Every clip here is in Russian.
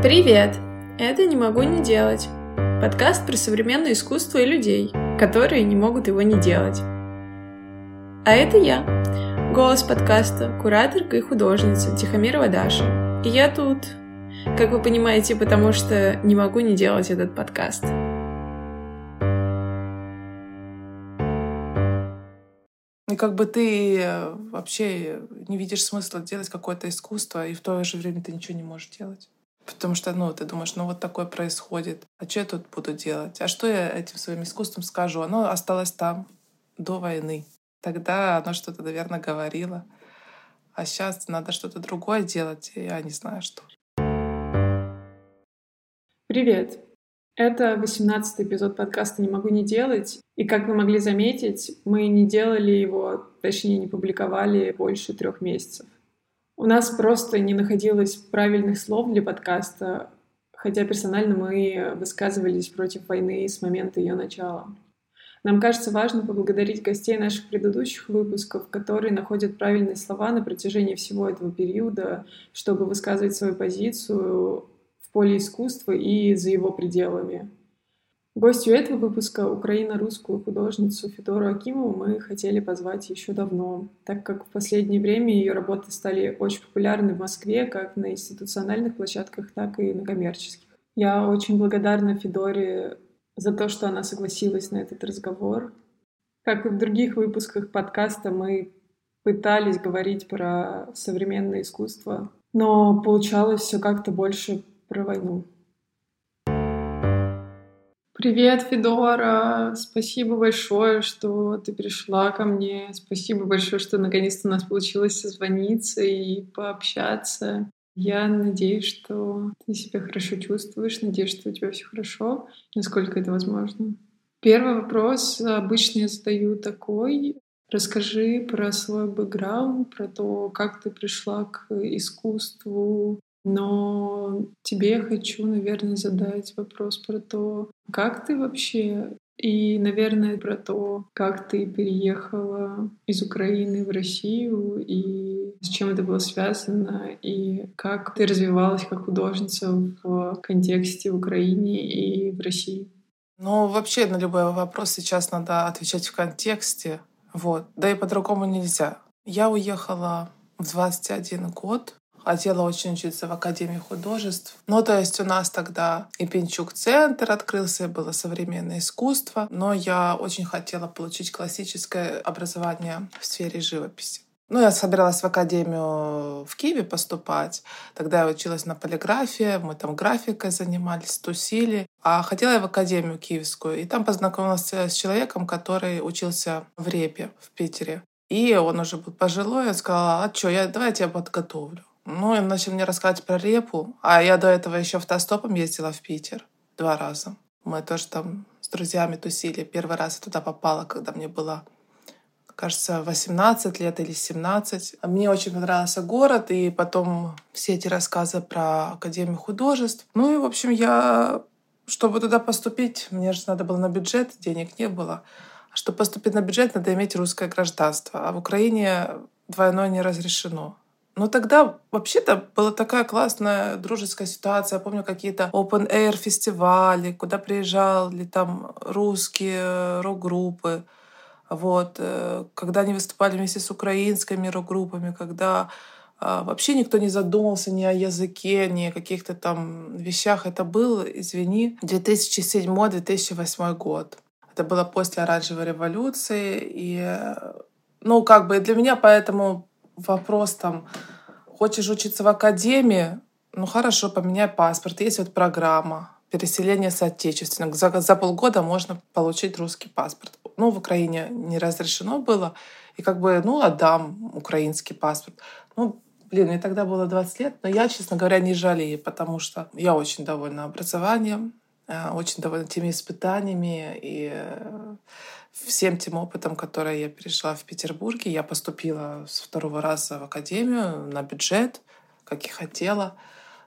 Привет! Это «Не могу не делать» — подкаст про современное искусство и людей, которые не могут его не делать. А это я, голос подкаста, кураторка и художница Тихомирова Даша. И я тут, как вы понимаете, потому что не могу не делать этот подкаст. И как бы ты э, вообще не видишь смысла делать какое-то искусство, и в то же время ты ничего не можешь делать. Потому что, ну, ты думаешь, ну вот такое происходит. А что я тут буду делать? А что я этим своим искусством скажу? Оно осталось там до войны. Тогда оно что-то, наверное, говорило. А сейчас надо что-то другое делать, и я не знаю, что. Привет! Это 18 эпизод подкаста «Не могу не делать». И как вы могли заметить, мы не делали его, точнее, не публиковали больше трех месяцев. У нас просто не находилось правильных слов для подкаста, хотя персонально мы высказывались против войны с момента ее начала. Нам кажется важно поблагодарить гостей наших предыдущих выпусков, которые находят правильные слова на протяжении всего этого периода, чтобы высказывать свою позицию в поле искусства и за его пределами. Гостью этого выпуска украино-русскую художницу Федору Акимову мы хотели позвать еще давно, так как в последнее время ее работы стали очень популярны в Москве как на институциональных площадках, так и на коммерческих. Я очень благодарна Федоре за то, что она согласилась на этот разговор. Как и в других выпусках подкаста, мы пытались говорить про современное искусство, но получалось все как-то больше про войну. Привет, Федора! Спасибо большое, что ты пришла ко мне. Спасибо большое, что наконец-то у нас получилось созвониться и пообщаться. Я надеюсь, что ты себя хорошо чувствуешь, надеюсь, что у тебя все хорошо, насколько это возможно. Первый вопрос обычно я задаю такой. Расскажи про свой бэкграунд, про то, как ты пришла к искусству, но тебе я хочу, наверное, задать вопрос про то, как ты вообще и, наверное, про то, как ты переехала из Украины в Россию и с чем это было связано, и как ты развивалась как художница в контексте в Украине и в России. Ну, вообще на любой вопрос сейчас надо отвечать в контексте. Вот. Да и по-другому нельзя. Я уехала в 21 год хотела очень учиться в Академии художеств. Ну, то есть у нас тогда и Пинчук-центр открылся, и было современное искусство, но я очень хотела получить классическое образование в сфере живописи. Ну, я собиралась в академию в Киеве поступать. Тогда я училась на полиграфии, мы там графикой занимались, тусили. А хотела я в академию киевскую. И там познакомилась с человеком, который учился в Репе в Питере. И он уже был пожилой, я сказала, а что, я, давай я тебя подготовлю. Ну, и начал мне рассказывать про репу. А я до этого еще автостопом ездила в Питер два раза. Мы тоже там с друзьями тусили. Первый раз я туда попала, когда мне было, кажется, 18 лет или 17. Мне очень понравился город, и потом все эти рассказы про Академию художеств. Ну и, в общем, я, чтобы туда поступить, мне же надо было на бюджет, денег не было. А чтобы поступить на бюджет, надо иметь русское гражданство. А в Украине двойное не разрешено. Но тогда вообще-то была такая классная дружеская ситуация. Я помню какие-то open-air фестивали, куда приезжали там русские рок-группы. Вот. Э, когда они выступали вместе с украинскими рок-группами, когда а, вообще никто не задумался ни о языке, ни о каких-то там вещах. Это был, извини, 2007-2008 год. Это было после оранжевой революции. И, э, ну, как бы для меня поэтому вопрос там, хочешь учиться в академии, ну хорошо, поменяй паспорт. Есть вот программа переселения соотечественных. За, за полгода можно получить русский паспорт. Ну, в Украине не разрешено было. И как бы, ну, отдам украинский паспорт. Ну, блин, мне тогда было 20 лет, но я, честно говоря, не жалею, потому что я очень довольна образованием, э, очень довольна теми испытаниями и э, всем тем опытом, который я перешла в Петербурге. Я поступила с второго раза в академию на бюджет, как и хотела.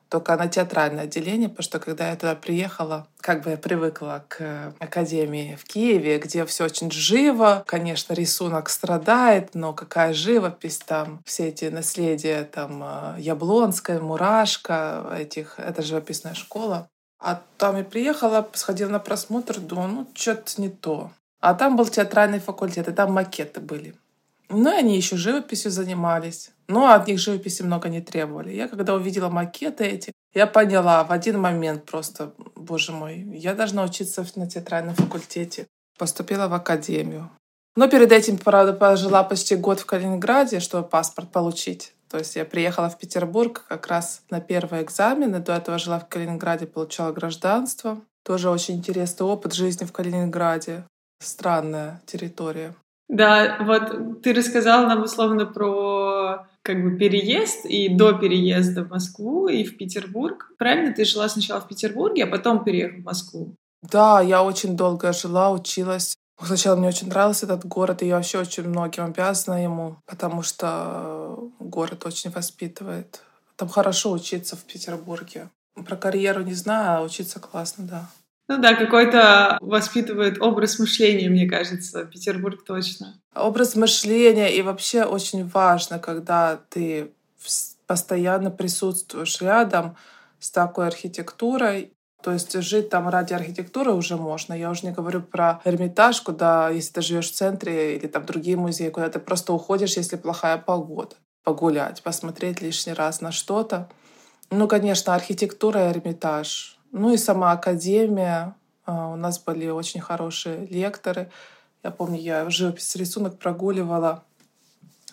только на театральное отделение, потому что когда я туда приехала, как бы я привыкла к академии в Киеве, где все очень живо. Конечно, рисунок страдает, но какая живопись там, все эти наследия, там э, Яблонская, Мурашка, этих, это живописная школа. А там я приехала, сходила на просмотр, думаю, ну, что-то не то. А там был театральный факультет, и там макеты были. Ну, и они еще живописью занимались. Но от них живописи много не требовали. Я когда увидела макеты эти, я поняла в один момент просто, боже мой, я должна учиться на театральном факультете. Поступила в академию. Но перед этим, правда, пожила почти год в Калининграде, чтобы паспорт получить. То есть я приехала в Петербург как раз на первые экзамены. До этого жила в Калининграде, получала гражданство. Тоже очень интересный опыт жизни в Калининграде. Странная территория. Да, вот ты рассказал нам условно про как бы переезд и до переезда в Москву и в Петербург. Правильно, ты жила сначала в Петербурге, а потом переехала в Москву? Да, я очень долго жила, училась. Сначала мне очень нравился этот город, и я вообще очень многим обязана ему, потому что город очень воспитывает. Там хорошо учиться в Петербурге. Про карьеру не знаю, а учиться классно, да. Ну да, какой-то воспитывает образ мышления, мне кажется, Петербург точно. Образ мышления и вообще очень важно, когда ты постоянно присутствуешь рядом с такой архитектурой. То есть жить там ради архитектуры уже можно. Я уже не говорю про Эрмитаж, куда, если ты живешь в центре или там другие музеи, куда ты просто уходишь, если плохая погода. Погулять, посмотреть лишний раз на что-то. Ну, конечно, архитектура и Эрмитаж ну и сама академия. А, у нас были очень хорошие лекторы. Я помню, я живопись рисунок прогуливала,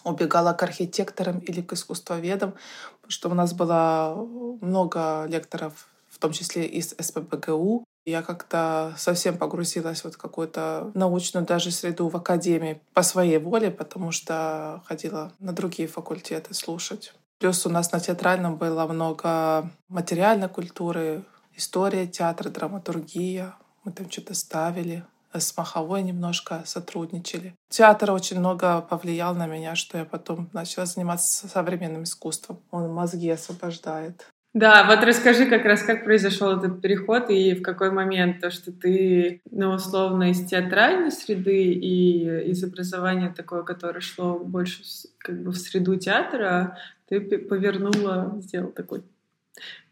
убегала к архитекторам или к искусствоведам, потому что у нас было много лекторов, в том числе из СПБГУ. Я как-то совсем погрузилась вот в какую-то научную даже среду в академии по своей воле, потому что ходила на другие факультеты слушать. Плюс у нас на театральном было много материальной культуры, история театра, драматургия. Мы там что-то ставили. С Маховой немножко сотрудничали. Театр очень много повлиял на меня, что я потом начала заниматься современным искусством. Он мозги освобождает. Да, вот расскажи как раз, как произошел этот переход и в какой момент то, что ты, ну, условно, из театральной среды и из образования такое, которое шло больше как бы в среду театра, ты повернула, сделал такой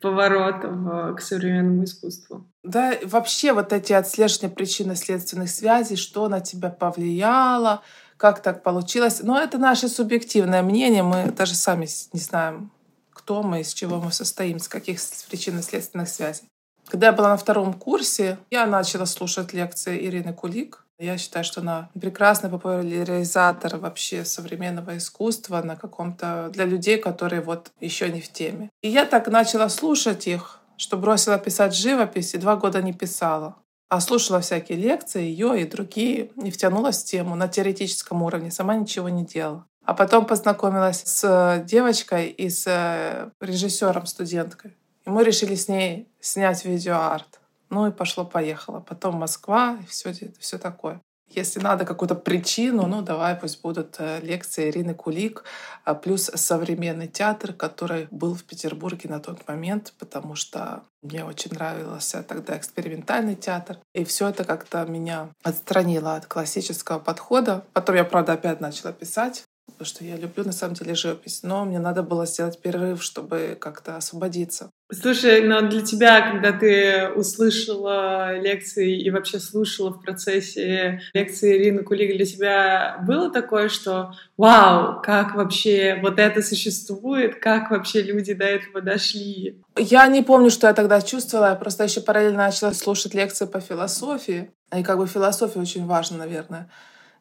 поворот в, к современному искусству. Да, вообще вот эти отслеживания причинно-следственных связей, что на тебя повлияло, как так получилось. Но это наше субъективное мнение, мы даже сами не знаем, кто мы, из чего мы состоим, с каких причинно-следственных связей. Когда я была на втором курсе, я начала слушать лекции Ирины Кулик. Я считаю, что она прекрасный популяризатор вообще современного искусства на каком-то для людей, которые вот еще не в теме. И я так начала слушать их, что бросила писать живопись и два года не писала. А слушала всякие лекции, ее и другие, и втянулась в тему на теоретическом уровне, сама ничего не делала. А потом познакомилась с девочкой и с э, режиссером, студенткой. И мы решили с ней снять видеоарт. Ну и пошло-поехало. Потом Москва, все, все такое. Если надо какую-то причину, ну давай пусть будут э, лекции Ирины Кулик, а плюс современный театр, который был в Петербурге на тот момент, потому что мне очень нравился тогда экспериментальный театр. И все это как-то меня отстранило от классического подхода. Потом я, правда, опять начала писать потому что я люблю на самом деле живопись, но мне надо было сделать перерыв, чтобы как-то освободиться. Слушай, но для тебя, когда ты услышала лекции и вообще слушала в процессе лекции Ирины Кулик, для тебя было такое, что вау, как вообще вот это существует, как вообще люди до этого дошли? Я не помню, что я тогда чувствовала, я просто еще параллельно начала слушать лекции по философии, и как бы философия очень важна, наверное,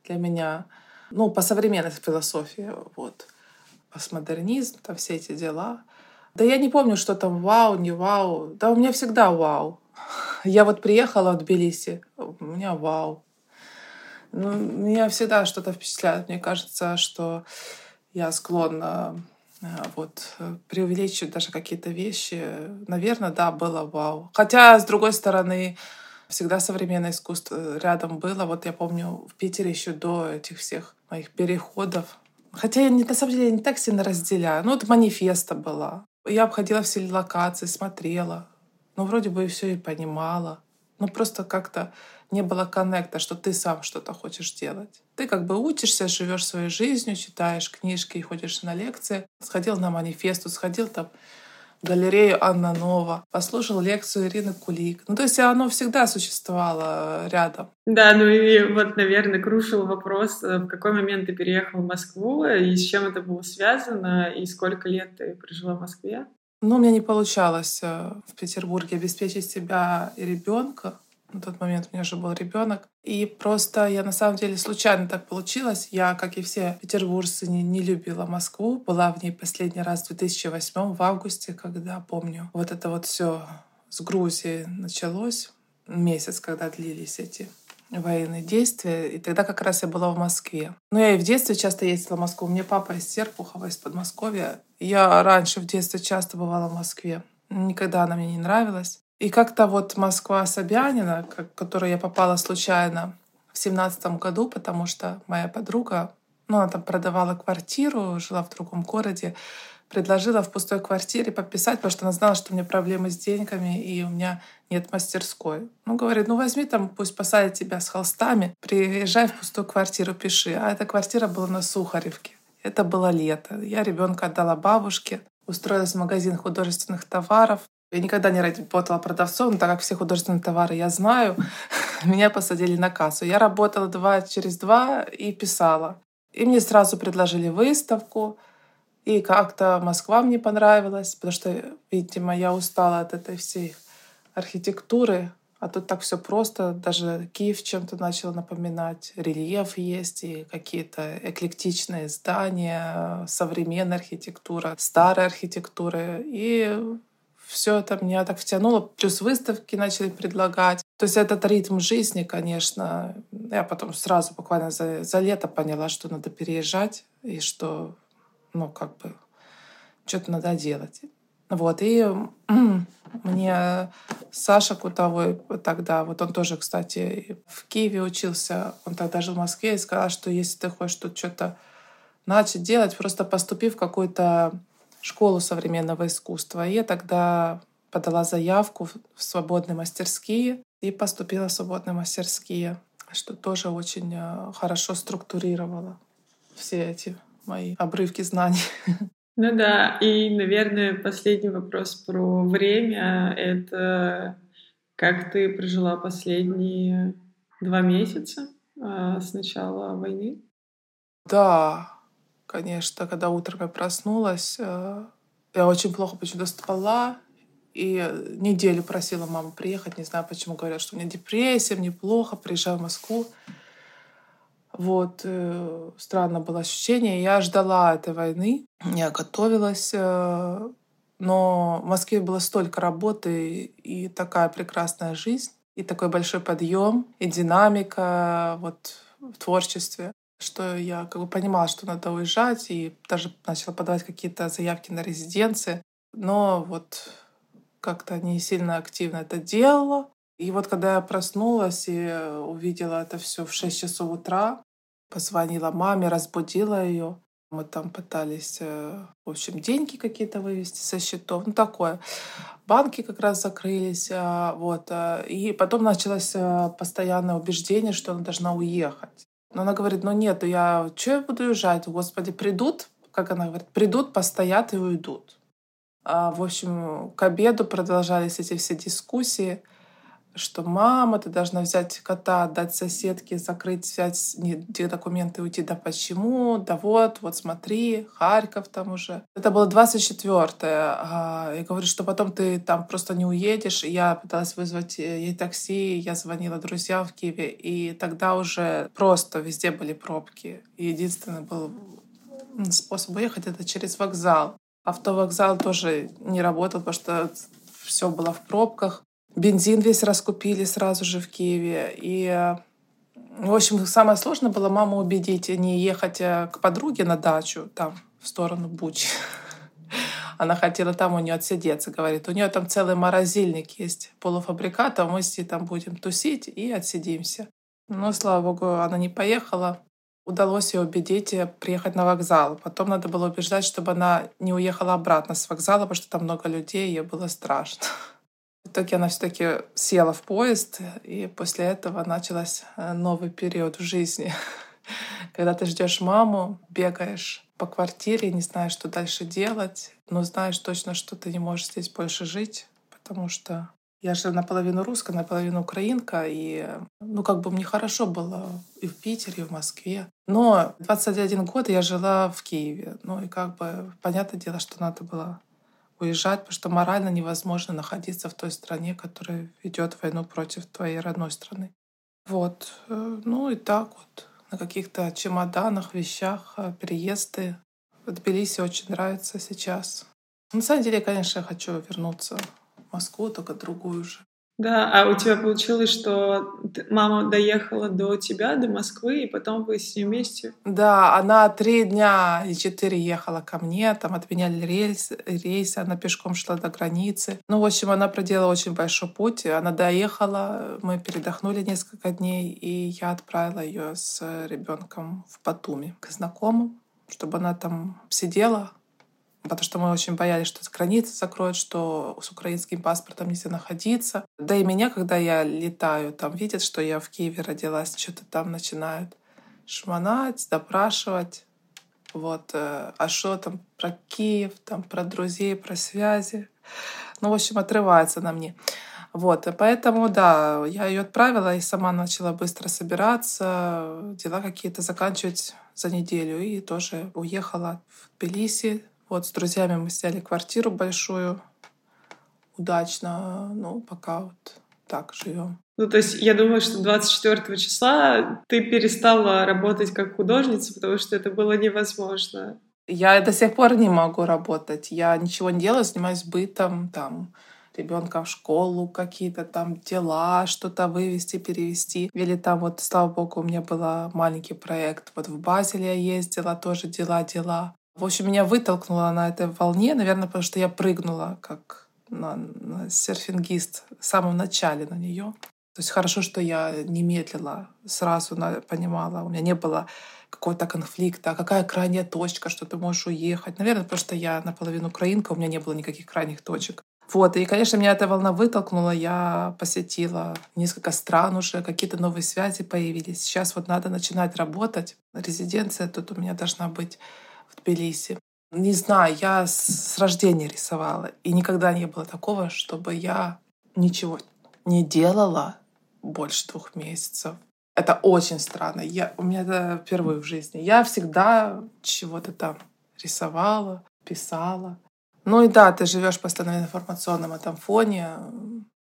для меня ну, по современной философии, вот, постмодернизм, там все эти дела. Да я не помню, что там вау, не вау. Да у меня всегда вау. Я вот приехала в Тбилиси, у меня вау. Ну, меня всегда что-то впечатляет. Мне кажется, что я склонна э, вот преувеличивать даже какие-то вещи. Наверное, да, было вау. Хотя, с другой стороны, всегда современное искусство рядом было. Вот я помню в Питере еще до этих всех моих переходов. Хотя я на самом деле не так сильно разделяю. Ну, вот манифеста была. Я обходила все локации, смотрела. Ну, вроде бы и все и понимала. Но просто как-то не было коннекта, что ты сам что-то хочешь делать. Ты как бы учишься, живешь своей жизнью, читаешь книжки, ходишь на лекции. Сходил на манифесту, сходил там галерею Анна Нова, послушал лекцию Ирины Кулик. Ну, то есть оно всегда существовало рядом. Да, ну и вот, наверное, крушил вопрос, э, в какой момент ты переехал в Москву, и с чем это было связано, и сколько лет ты прожила в Москве? Ну, у меня не получалось э, в Петербурге обеспечить себя и ребенка. На тот момент у меня уже был ребенок. И просто я на самом деле случайно так получилось. Я, как и все петербуржцы, не, не любила Москву. Была в ней последний раз в 2008 в августе, когда, помню, вот это вот все с Грузии началось. Месяц, когда длились эти военные действия. И тогда как раз я была в Москве. Но я и в детстве часто ездила в Москву. Мне папа из Серпухова, из Подмосковья. Я раньше в детстве часто бывала в Москве. Никогда она мне не нравилась. И как-то вот Москва Собянина, к которой я попала случайно в семнадцатом году, потому что моя подруга, ну, она там продавала квартиру, жила в другом городе, предложила в пустой квартире подписать, потому что она знала, что у меня проблемы с деньгами, и у меня нет мастерской. Ну, говорит, ну возьми там, пусть посадят тебя с холстами, приезжай в пустую квартиру, пиши. А эта квартира была на Сухаревке. Это было лето. Я ребенка отдала бабушке, устроилась в магазин художественных товаров. Я никогда не работала продавцом, но так как все художественные товары я знаю, меня посадили на кассу. Я работала два через два и писала. И мне сразу предложили выставку. И как-то Москва мне понравилась, потому что, видимо, я устала от этой всей архитектуры. А тут так все просто. Даже Киев чем-то начал напоминать. Рельеф есть и какие-то эклектичные здания, современная архитектура, старая архитектура. И все это меня так втянуло. Плюс выставки начали предлагать. То есть этот ритм жизни, конечно, я потом сразу буквально за, за лето поняла, что надо переезжать и что, ну, как бы, что-то надо делать. Вот, и мне Саша Кутовой тогда, вот он тоже, кстати, в Киеве учился, он тогда жил в Москве и сказал, что если ты хочешь тут что-то начать делать, просто поступи в какой-то школу современного искусства. И я тогда подала заявку в свободные мастерские и поступила в свободные мастерские, что тоже очень э, хорошо структурировало все эти мои обрывки знаний. Ну да, и, наверное, последний вопрос про время — это как ты прожила последние два месяца э, с начала войны? Да, конечно, когда утром я проснулась, э, я очень плохо почему-то спала, и неделю просила маму приехать. Не знаю, почему говорят, что у меня депрессия, мне плохо, приезжаю в Москву. Вот, э, странно было ощущение. Я ждала этой войны, я готовилась, э, но в Москве было столько работы и такая прекрасная жизнь, и такой большой подъем, и динамика вот в творчестве что я как бы понимала, что надо уезжать, и даже начала подавать какие-то заявки на резиденции. Но вот как-то не сильно активно это делала. И вот когда я проснулась и увидела это все в 6 часов утра, позвонила маме, разбудила ее. Мы там пытались, э, в общем, деньги какие-то вывести со счетов. Ну, такое. Банки как раз закрылись. А, вот. А, и потом началось э, постоянное убеждение, что она должна уехать. Но она говорит, ну нет, я что я буду уезжать? Господи, придут, как она говорит, придут, постоят и уйдут. А, в общем, к обеду продолжались эти все дискуссии что мама, ты должна взять кота, отдать соседке, закрыть, взять те документы и уйти. Да почему? Да вот, вот смотри, Харьков там уже. Это было 24-е. А, я говорю, что потом ты там просто не уедешь. Я пыталась вызвать э, ей такси, я звонила друзьям в Киеве, и тогда уже просто везде были пробки. Единственный был способ уехать — это через вокзал. Автовокзал тоже не работал, потому что все было в пробках. Бензин весь раскупили сразу же в Киеве. И, в общем, самое сложное было маму убедить не ехать э, к подруге на дачу, там, в сторону Бучи. Она хотела там у нее отсидеться, говорит. У нее там целый морозильник есть полуфабрикатов, мы с ней там будем тусить и отсидимся. Но, слава богу, она не поехала. удалось ее убедить э, приехать на вокзал. Потом надо было убеждать, чтобы она не уехала обратно с вокзала, потому что там много людей, ей было страшно. В итоге она все-таки села в поезд, и после этого начался э, новый период в жизни. Когда ты ждешь маму, бегаешь по квартире, не знаешь, что дальше делать, но знаешь точно, что ты не можешь здесь больше жить, потому что я же наполовину русская, наполовину украинка, и ну как бы мне хорошо было и в Питере, и в Москве. Но 21 год я жила в Киеве. Ну и как бы понятное дело, что надо было уезжать, потому что морально невозможно находиться в той стране, которая ведет войну против твоей родной страны. Вот. Э, ну и так вот на каких-то чемоданах, вещах, э, переезды. В Тбилиси очень нравится сейчас. На самом деле, конечно, я хочу вернуться в Москву, только другую же. Да, а у тебя получилось, что мама доехала до тебя, до Москвы, и потом вы с ней вместе? Да, она три дня и четыре ехала ко мне, там отменяли рейс, рейс, она пешком шла до границы. Ну, в общем, она проделала очень большой путь, она доехала, мы передохнули несколько дней, и я отправила ее с ребенком в Батуми к знакомым, чтобы она там сидела, потому что мы очень боялись, что границы закроют, что с украинским паспортом нельзя находиться. Да и меня, когда я летаю, там видят, что я в Киеве родилась, что-то там начинают шмонать, допрашивать. Вот, э, а что там про Киев, там про друзей, про связи. Ну, в общем, отрывается на мне. Вот, поэтому, да, я ее отправила и сама начала быстро собираться, дела какие-то заканчивать за неделю. И тоже уехала в Тбилиси, вот с друзьями мы сняли квартиру большую, удачно, ну, пока вот так живем. Ну, то есть я думаю, что 24 числа ты перестала работать как художница, потому что это было невозможно. Я до сих пор не могу работать. Я ничего не делаю, занимаюсь бытом, там, ребенка в школу, какие-то там дела, что-то вывести, перевести. Или там вот, слава богу, у меня был маленький проект. Вот в Базеле я ездила, тоже дела-дела. В общем, меня вытолкнуло на этой волне, наверное, потому что я прыгнула как на, на серфингист в самом начале на нее. То есть хорошо, что я не медлила, сразу понимала, у меня не было какого-то конфликта, а какая крайняя точка, что ты можешь уехать. Наверное, потому что я наполовину украинка, у меня не было никаких крайних точек. Вот, и, конечно, меня эта волна вытолкнула, я посетила несколько стран уже, какие-то новые связи появились. Сейчас вот надо начинать работать. Резиденция тут у меня должна быть в Тбилиси. Не знаю, я с рождения рисовала, и никогда не было такого, чтобы я ничего не делала больше двух месяцев. Это очень странно. Я, у меня это впервые в жизни. Я всегда чего-то там рисовала, писала. Ну и да, ты живешь постоянно в информационном этом фоне.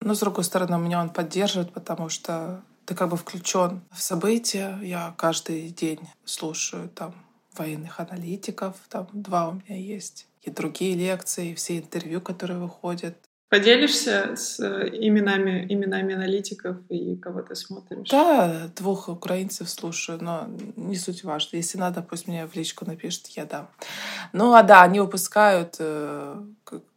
Но с другой стороны, меня он поддерживает, потому что ты как бы включен в события. Я каждый день слушаю там военных аналитиков, там два у меня есть, и другие лекции, и все интервью, которые выходят. Поделишься с э, именами, именами аналитиков и кого ты смотришь? Да, двух украинцев слушаю, но не суть важно. Если надо, пусть мне в личку напишет, я дам. Ну, а да, они выпускают э,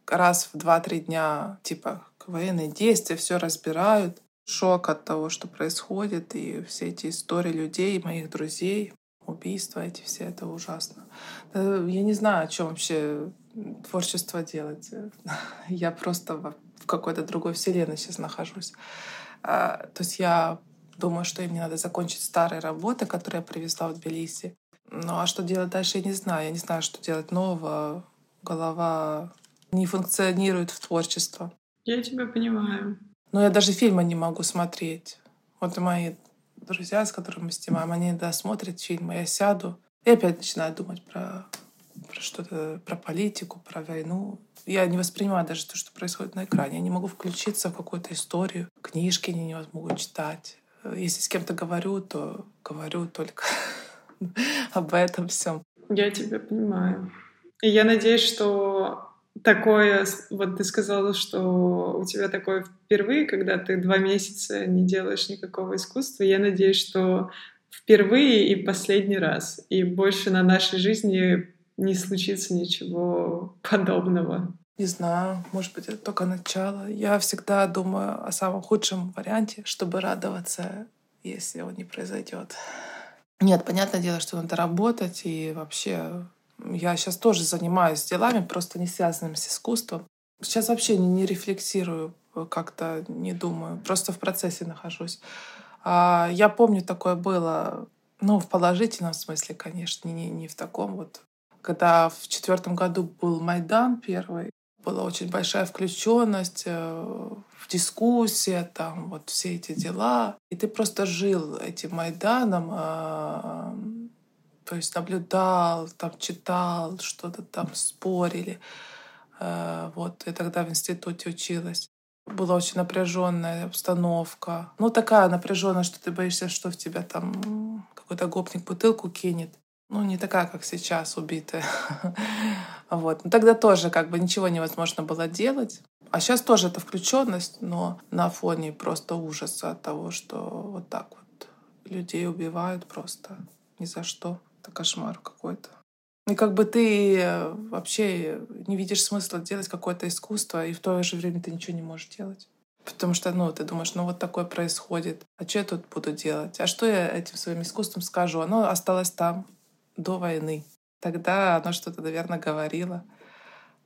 раз в два-три дня, типа, военные действия, все разбирают. Шок от того, что происходит, и все эти истории людей, моих друзей убийства эти все, это ужасно. Я не знаю, о чем вообще творчество делать. Я просто в какой-то другой вселенной сейчас нахожусь. А, то есть я думаю, что им не надо закончить старые работы, которые я привезла в Тбилиси. Ну а что делать дальше, я не знаю. Я не знаю, что делать нового. Голова не функционирует в творчество. Я тебя понимаю. Но я даже фильмы не могу смотреть. Вот мои друзья, с которыми мы снимаем, они иногда смотрят фильмы, я сяду и опять начинаю думать про, про что-то, про политику, про войну. Я не воспринимаю даже то, что происходит на экране. Я не могу включиться в какую-то историю. Книжки не могу читать. Если с кем-то говорю, то говорю только об этом всем. Я тебя понимаю. И я надеюсь, что такое, вот ты сказала, что у тебя такое впервые, когда ты два месяца не делаешь никакого искусства. Я надеюсь, что впервые и последний раз. И больше на нашей жизни не случится ничего подобного. Не знаю, может быть, это только начало. Я всегда думаю о самом худшем варианте, чтобы радоваться, если он не произойдет. Нет, понятное дело, что надо работать, и вообще я сейчас тоже занимаюсь делами, просто не связанными с искусством. Сейчас вообще не, не рефлексирую, как-то не думаю, просто в процессе нахожусь. А я помню, такое было, ну, в положительном смысле, конечно, не, не в таком вот. Когда в четвертом году был Майдан первый, была очень большая включенность э, в дискуссия, там вот все эти дела. И ты просто жил этим Майданом, а, то есть наблюдал, там читал, что-то там спорили. Э, вот, и тогда в институте училась. Была очень напряженная обстановка. Ну, такая напряженная, что ты боишься, что в тебя там какой-то гопник бутылку кинет. Ну, не такая, как сейчас, убитая. вот. Но тогда тоже как бы ничего невозможно было делать. А сейчас тоже это включенность, но на фоне просто ужаса от того, что вот так вот людей убивают просто ни за что. Это кошмар какой-то. И как бы ты э, вообще не видишь смысла делать какое-то искусство, и в то же время ты ничего не можешь делать. Потому что, ну, ты думаешь, ну вот такое происходит, а что я тут буду делать? А что я этим своим искусством скажу? Оно осталось там до войны. Тогда оно что-то, наверное, говорило.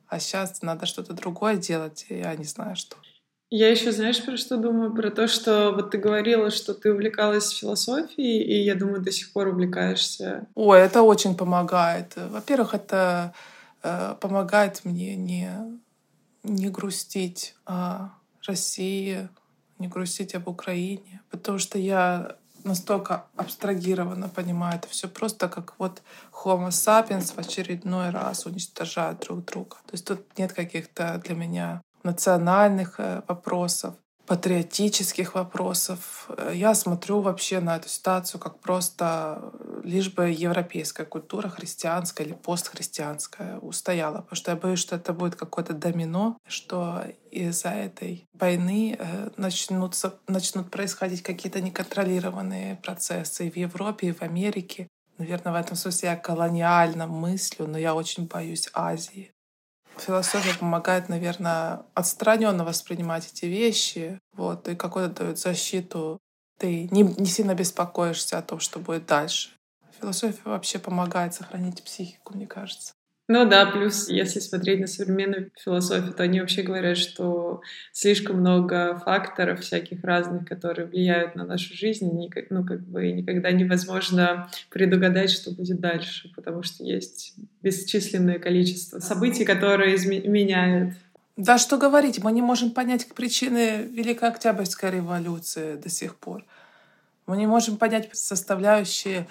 А сейчас надо что-то другое делать, и я не знаю, что. Я еще, знаешь, про что думаю? Про то, что вот ты говорила, что ты увлекалась философией, и я думаю, до сих пор увлекаешься. Ой, это очень помогает. Во-первых, это э, помогает мне не, не грустить о России, не грустить об Украине, потому что я настолько абстрагированно понимаю это все просто как вот Homo sapiens в очередной раз уничтожают друг друга. То есть тут нет каких-то для меня национальных э, вопросов, патриотических вопросов. Э, я смотрю вообще на эту ситуацию как просто э, лишь бы европейская культура, христианская или постхристианская устояла. Потому что я боюсь, что это будет какое-то домино, что из-за этой войны начнутся, начнут происходить какие-то неконтролированные процессы и в Европе, и в Америке. Наверное, в этом смысле я колониально мыслю, но я очень боюсь Азии. Философия помогает, наверное, отстраненно воспринимать эти вещи, вот, и какой-то дает защиту. Ты не, не сильно беспокоишься о том, что будет дальше. Философия вообще помогает сохранить психику, мне кажется. Ну да, плюс, если смотреть на современную философию, то они вообще говорят, что слишком много факторов всяких разных, которые влияют на нашу жизнь, ну, как бы никогда невозможно предугадать, что будет дальше, потому что есть бесчисленное количество событий, которые изме- меняют. Да, что говорить, мы не можем понять причины Великой Октябрьской революции до сих пор. Мы не можем понять составляющие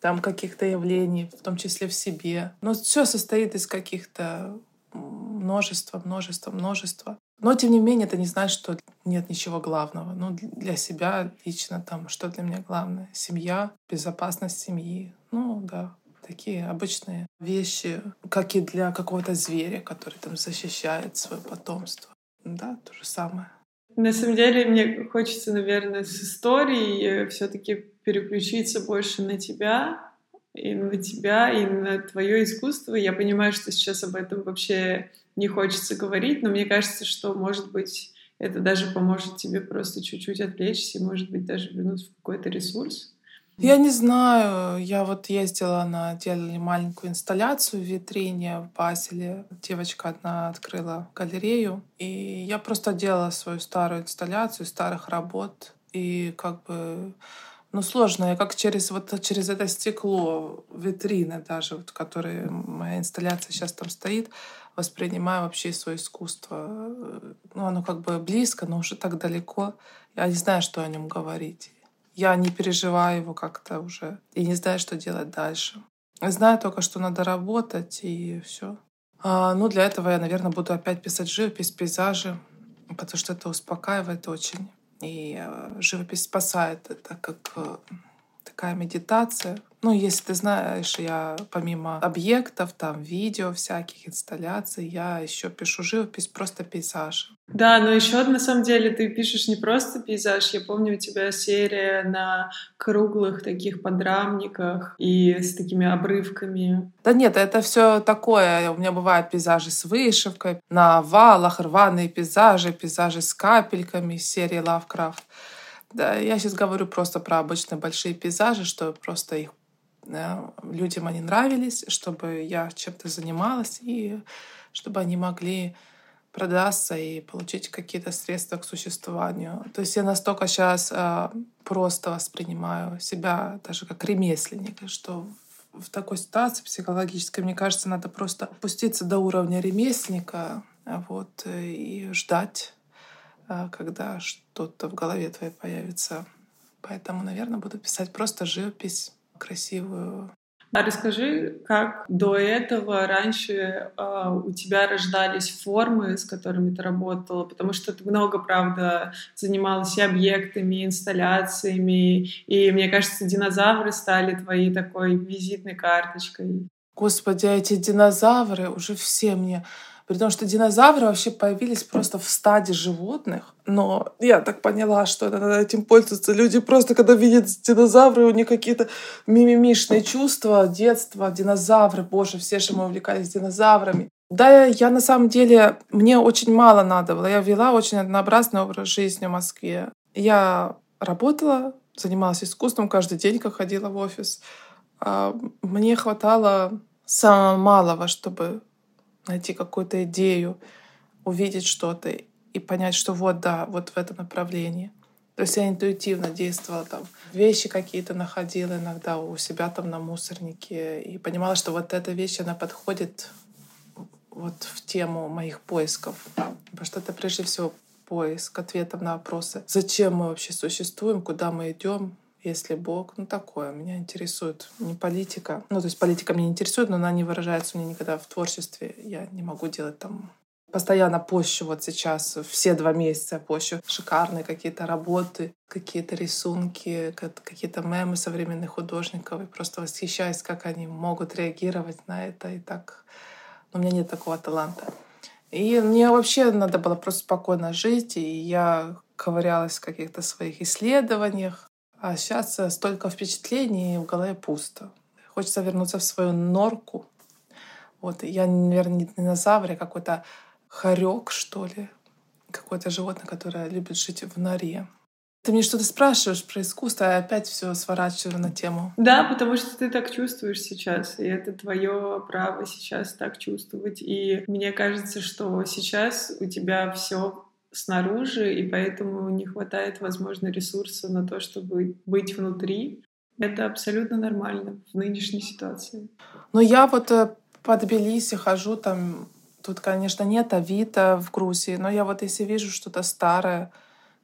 там каких-то явлений, в том числе в себе. Но все состоит из каких-то множества, множества, множества. Но, тем не менее, это не значит, что нет ничего главного. Ну, для себя лично там, что для меня главное? Семья, безопасность семьи. Ну, да, такие обычные вещи, как и для какого-то зверя, который там защищает свое потомство. Да, то же самое. На самом деле, мне хочется, наверное, с историей все-таки переключиться больше на тебя, и на тебя, и на твое искусство. Я понимаю, что сейчас об этом вообще не хочется говорить, но мне кажется, что, может быть, это даже поможет тебе просто чуть-чуть отвлечься, может быть, даже вернуть в какой-то ресурс. Я не знаю. Я вот ездила на делали маленькую инсталляцию в витрине в Баселе. Девочка одна открыла галерею. И я просто делала свою старую инсталляцию старых работ. И как бы ну, сложно. Я как через вот через это стекло витрины даже, вот, которые моя инсталляция сейчас там стоит, воспринимаю вообще свое искусство. Ну, оно как бы близко, но уже так далеко. Я не знаю, что о нем говорить. Я не переживаю его как-то уже и не знаю, что делать дальше. Знаю только, что надо работать и все. А, ну, для этого я, наверное, буду опять писать живопись, пейзажи, потому что это успокаивает очень. И э, живопись спасает это как э, такая медитация. Ну, если ты знаешь, я помимо объектов, там, видео всяких, инсталляций, я еще пишу живопись, просто пейзаж. Да, но еще на самом деле ты пишешь не просто пейзаж. Я помню, у тебя серия на круглых таких подрамниках и с такими обрывками. Да нет, это все такое. У меня бывают пейзажи с вышивкой, на валах рваные пейзажи, пейзажи с капельками серии Лавкрафт. Да, я сейчас говорю просто про обычные большие пейзажи, что просто их э, людям они нравились, чтобы я чем-то занималась и чтобы они могли продаться и получить какие-то средства к существованию. То есть я настолько сейчас э, просто воспринимаю себя даже как ремесленника, что в такой ситуации психологической, мне кажется, надо просто опуститься до уровня ремесленника вот, и ждать, э, когда что-то в голове твоей появится. Поэтому, наверное, буду писать просто живопись красивую, а расскажи, как до этого раньше э, у тебя рождались формы, с которыми ты работала, потому что ты много, правда, занималась и объектами, и инсталляциями, и, мне кажется, динозавры стали твоей такой визитной карточкой. Господи, а эти динозавры уже все мне при том, что динозавры вообще появились просто в стаде животных. Но я так поняла, что этим пользуются люди просто, когда видят динозавры, у них какие-то мимимишные чувства, детство, динозавры, боже, все же мы увлекались динозаврами. Да, я на самом деле, мне очень мало надо было. Я вела очень однообразный образ жизни в Москве. Я работала, занималась искусством, каждый день как ходила в офис. А мне хватало самого малого, чтобы найти какую-то идею, увидеть что-то и понять, что вот да, вот в этом направлении. То есть я интуитивно действовала там, вещи какие-то находила иногда у себя там на мусорнике и понимала, что вот эта вещь, она подходит вот в тему моих поисков. Потому что это прежде всего поиск ответов на вопросы. Зачем мы вообще существуем, куда мы идем, если Бог, ну такое, меня интересует не политика. Ну, то есть политика меня интересует, но она не выражается у меня никогда в творчестве. Я не могу делать там постоянно пощу вот сейчас, все два месяца пощу шикарные какие-то работы, какие-то рисунки, какие-то мемы современных художников. И просто восхищаюсь, как они могут реагировать на это. И так... Но у меня нет такого таланта. И мне вообще надо было просто спокойно жить, и я ковырялась в каких-то своих исследованиях, а сейчас э, столько впечатлений, в голове пусто. Хочется вернуться в свою норку. Вот я, наверное, не динозавр, а какой-то хорек, что ли. Какое-то животное, которое любит жить в норе. Ты мне что-то спрашиваешь про искусство, а я опять все сворачиваю на тему. Да, потому что ты так чувствуешь сейчас, и это твое право сейчас так чувствовать. И мне кажется, что сейчас у тебя все снаружи, и поэтому не хватает, возможно, ресурса на то, чтобы быть внутри. Это абсолютно нормально в нынешней ситуации. Но я вот э, по Тбилиси хожу там, тут, конечно, нет Авито в Грузии, но я вот если вижу что-то старое,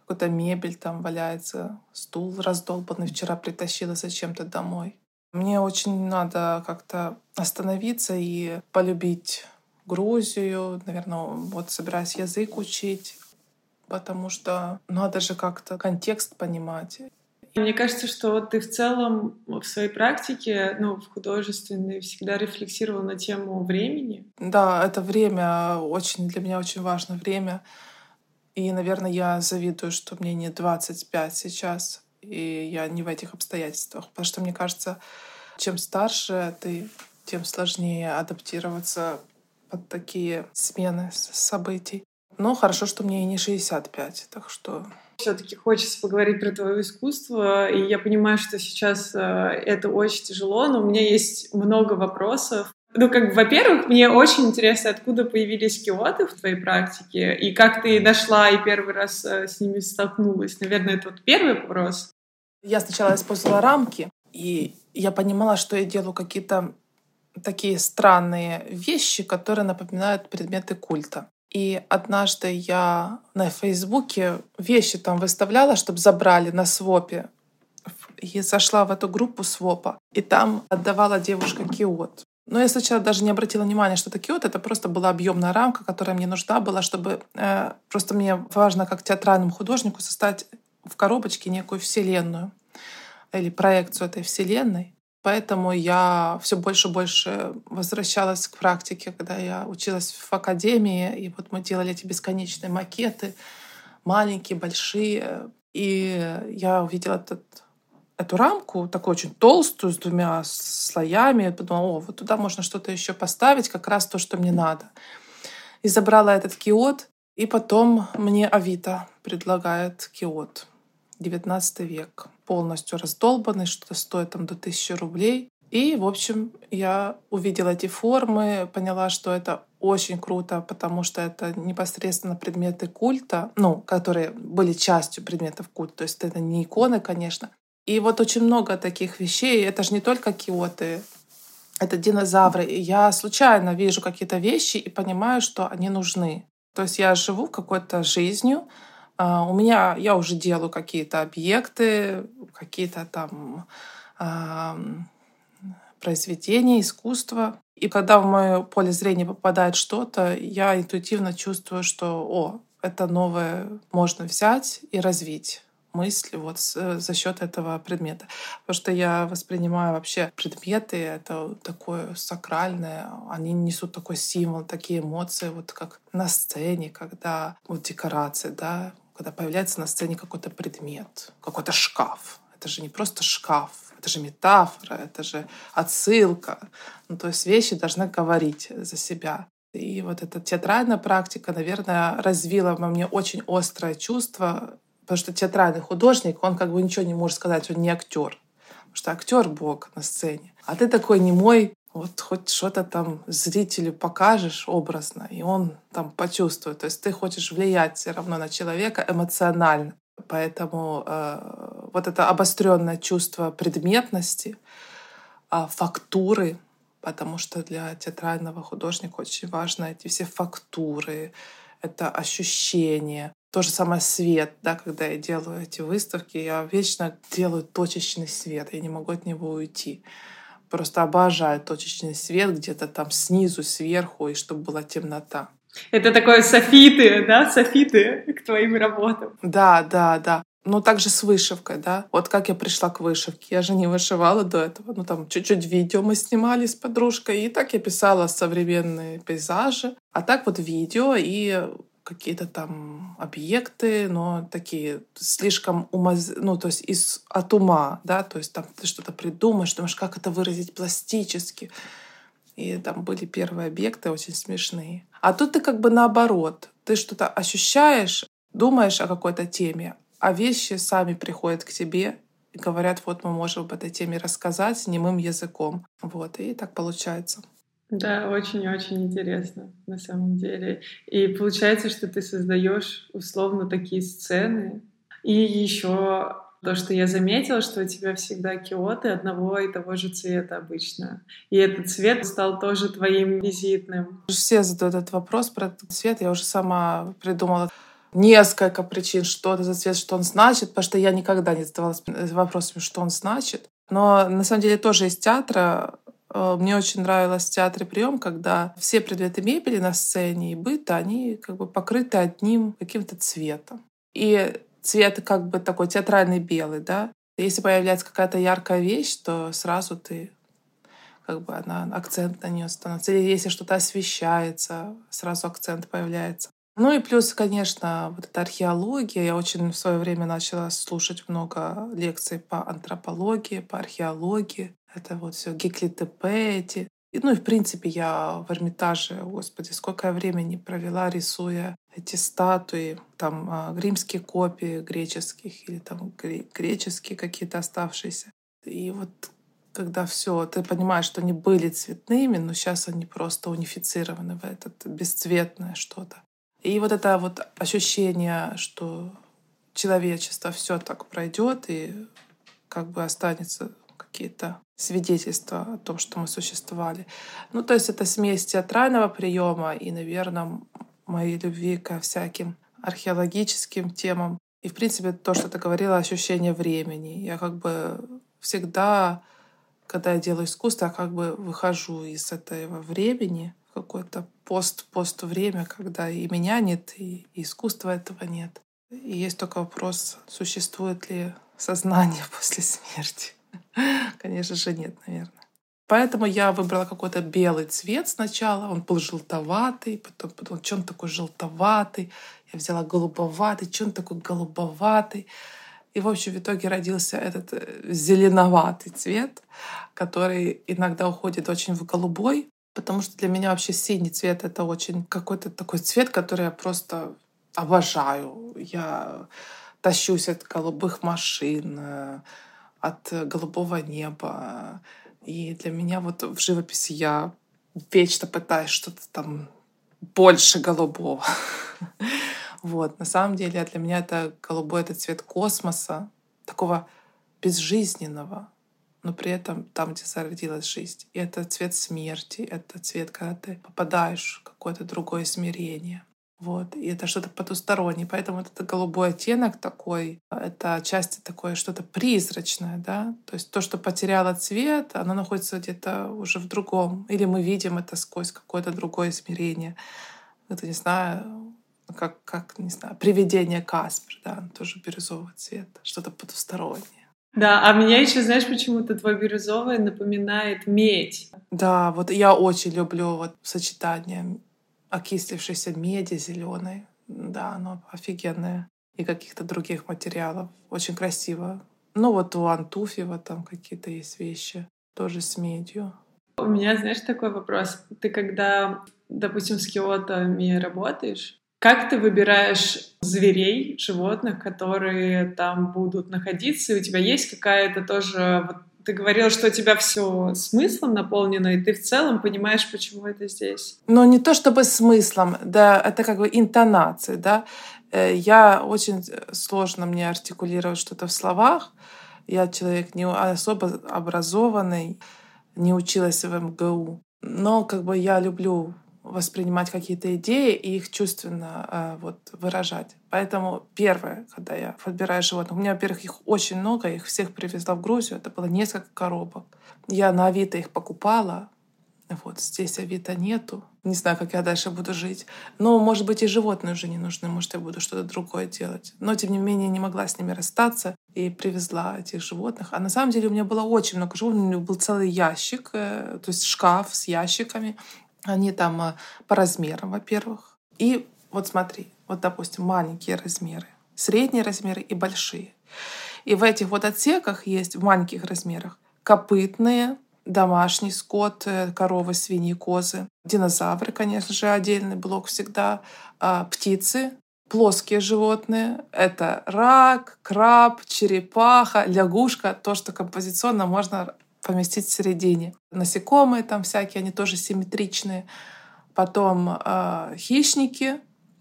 какая-то мебель там валяется, стул раздолбанный вчера притащила зачем-то домой. Мне очень надо как-то остановиться и полюбить Грузию, наверное, вот собираюсь язык учить, потому что надо же как-то контекст понимать. Мне кажется, что ты в целом в своей практике, ну, в художественной, всегда рефлексировал на тему времени. Да, это время очень для меня очень важно время. И, наверное, я завидую, что мне не 25 сейчас, и я не в этих обстоятельствах. Потому что, мне кажется, чем старше ты, тем сложнее адаптироваться под такие смены событий. Но хорошо, что мне и не 65, так что... Все-таки хочется поговорить про твое искусство, и я понимаю, что сейчас э, это очень тяжело, но у меня есть много вопросов. Ну, как бы, во-первых, мне очень интересно, откуда появились киоты в твоей практике, и как ты нашла и первый раз э, с ними столкнулась. Наверное, это вот первый вопрос. Я сначала использовала рамки, и я понимала, что я делаю какие-то такие странные вещи, которые напоминают предметы культа. И однажды я на Фейсбуке вещи там выставляла, чтобы забрали на свопе. И зашла в эту группу свопа. И там отдавала девушка киот. Но я сначала даже не обратила внимания, что это киот. Это просто была объемная рамка, которая мне нужна была, чтобы... Э, просто мне важно, как театральному художнику, создать в коробочке некую вселенную или проекцию этой вселенной. Поэтому я все больше и больше возвращалась к практике, когда я училась в академии, и вот мы делали эти бесконечные макеты, маленькие, большие. И я увидела этот, эту рамку, такую очень толстую, с двумя слоями. Я подумала, о, вот туда можно что-то еще поставить, как раз то, что мне надо. И забрала этот киот, и потом мне Авито предлагает киот. 19 век полностью раздолбанный, что-то стоит там до 1000 рублей. И, в общем, я увидела эти формы, поняла, что это очень круто, потому что это непосредственно предметы культа, ну, которые были частью предметов культа. То есть это не иконы, конечно. И вот очень много таких вещей. Это же не только киоты, это динозавры. И я случайно вижу какие-то вещи и понимаю, что они нужны. То есть я живу какой-то жизнью, у меня я уже делаю какие-то объекты, какие-то там произведения, искусства. И когда в мое поле зрения попадает что-то, я интуитивно чувствую, что о, это новое можно взять и развить мысли вот за счет этого предмета. Потому что я воспринимаю вообще предметы, это такое сакральное, они несут такой символ, такие эмоции, вот как на сцене, когда вот декорации, да, когда появляется на сцене какой-то предмет, какой-то шкаф. Это же не просто шкаф, это же метафора, это же отсылка. Ну, то есть вещи должны говорить за себя. И вот эта театральная практика, наверное, развила во мне очень острое чувство, потому что театральный художник, он как бы ничего не может сказать, он не актер. Потому что актер Бог на сцене. А ты такой не мой, вот хоть что-то там зрителю покажешь образно, и он там почувствует. То есть ты хочешь влиять все равно на человека эмоционально. Поэтому э, вот это обостренное чувство предметности, э, фактуры, потому что для театрального художника очень важно эти все фактуры, это ощущение. То же самое свет, да, когда я делаю эти выставки, я вечно делаю точечный свет, я не могу от него уйти. Просто обожаю точечный свет где-то там снизу, сверху, и чтобы была темнота. Это такое софиты, да, софиты к твоим работам. Да, да, да. Ну, также с вышивкой, да. Вот как я пришла к вышивке. Я же не вышивала до этого. Ну, там чуть-чуть видео мы снимали с подружкой. И так я писала современные пейзажи. А так вот видео и какие-то там объекты, но такие слишком умаз... ну, то есть из... от ума, да, то есть там ты что-то придумаешь, думаешь, как это выразить пластически. И там были первые объекты очень смешные. А тут ты как бы наоборот. Ты что-то ощущаешь, думаешь о какой-то теме, а вещи сами приходят к тебе и говорят, вот мы можем об этой теме рассказать немым языком. Вот, и так получается. Да, очень-очень интересно на самом деле. И получается, что ты создаешь условно такие сцены. И еще то, что я заметила, что у тебя всегда киоты одного и того же цвета обычно. И этот цвет стал тоже твоим визитным. Все задают этот вопрос про этот цвет. Я уже сама придумала несколько причин, что это за цвет, что он значит, потому что я никогда не задавалась вопросами, что он значит. Но на самом деле тоже из театра мне очень нравилось в театре прием, когда все предметы мебели на сцене и быта, они как бы покрыты одним каким-то цветом. И цвет как бы такой театральный белый, да. Если появляется какая-то яркая вещь, то сразу ты как бы она, акцент на нее становится. Или если что-то освещается, сразу акцент появляется. Ну и плюс, конечно, вот эта археология. Я очень в свое время начала слушать много лекций по антропологии, по археологии. Это вот все Гекли ТП. И, ну и в принципе я в Эрмитаже, господи, сколько я времени провела, рисуя эти статуи, там а, римские копии греческих или там греческие какие-то оставшиеся. И вот когда все, ты понимаешь, что они были цветными, но сейчас они просто унифицированы в этот бесцветное что-то. И вот это вот ощущение, что человечество все так пройдет и как бы останется какие-то свидетельства о том, что мы существовали. Ну, то есть это смесь театрального приема и, наверное, моей любви ко всяким археологическим темам. И, в принципе, то, что ты говорила, ощущение времени. Я как бы всегда, когда я делаю искусство, я как бы выхожу из этого времени какое-то пост-пост время, когда и меня нет, и искусства этого нет. И есть только вопрос, существует ли сознание после смерти. Конечно же, нет, наверное. Поэтому я выбрала какой-то белый цвет сначала. Он был желтоватый, потом что он такой желтоватый. Я взяла голубоватый, он такой голубоватый. И, в общем, в итоге родился этот э, зеленоватый цвет, который иногда уходит очень в голубой, потому что для меня вообще синий цвет — это очень какой-то такой цвет, который я просто обожаю. Я тащусь от голубых машин, э, от голубого неба. И для меня вот в живописи я вечно пытаюсь что-то там больше голубого. Вот, на самом деле для меня это голубой это цвет космоса, такого безжизненного, но при этом там, где зародилась жизнь. И это цвет смерти, это цвет, когда ты попадаешь в какое-то другое смирение. Вот. И это что-то потустороннее. Поэтому этот голубой оттенок такой, это отчасти такое что-то призрачное, да. То есть то, что потеряло цвет, оно находится где-то уже в другом. Или мы видим это сквозь какое-то другое измерение. Это, не знаю, как, как не знаю, привидение Каспер, да, тоже бирюзового цвета, что-то потустороннее. Да, а меня еще, знаешь, почему-то твой бирюзовый напоминает медь. Да, вот я очень люблю вот сочетание окислившейся меди зеленой. Да, оно офигенное. И каких-то других материалов. Очень красиво. Ну вот у Антуфьева там какие-то есть вещи. Тоже с медью. У меня, знаешь, такой вопрос. Ты когда, допустим, с киотами работаешь, как ты выбираешь зверей, животных, которые там будут находиться? И у тебя есть какая-то тоже... Вот ты говорил, что у тебя все смыслом наполнено, и ты в целом понимаешь, почему это здесь. Но не то чтобы смыслом, да, это как бы интонация, да. Э, я очень сложно мне артикулировать что-то в словах. Я человек не особо образованный, не училась в МГУ. Но как бы я люблю воспринимать какие-то идеи и их чувственно э, вот, выражать. Поэтому первое, когда я подбираю животных, у меня, во-первых, их очень много, их всех привезла в Грузию, это было несколько коробок. Я на Авито их покупала, вот здесь Авито нету. Не знаю, как я дальше буду жить. Но, может быть, и животные уже не нужны, может, я буду что-то другое делать. Но, тем не менее, не могла с ними расстаться и привезла этих животных. А на самом деле у меня было очень много животных. У меня был целый ящик, э, то есть шкаф с ящиками. Они там э, по размерам, во-первых. И вот смотри, вот, допустим, маленькие размеры, средние размеры и большие. И в этих вот отсеках есть в маленьких размерах копытные, домашний скот, э, коровы, свиньи, козы, динозавры, конечно же, отдельный блок всегда, а, птицы, плоские животные. Это рак, краб, черепаха, лягушка, то, что композиционно можно поместить в середине. Насекомые там всякие, они тоже симметричные. Потом э, хищники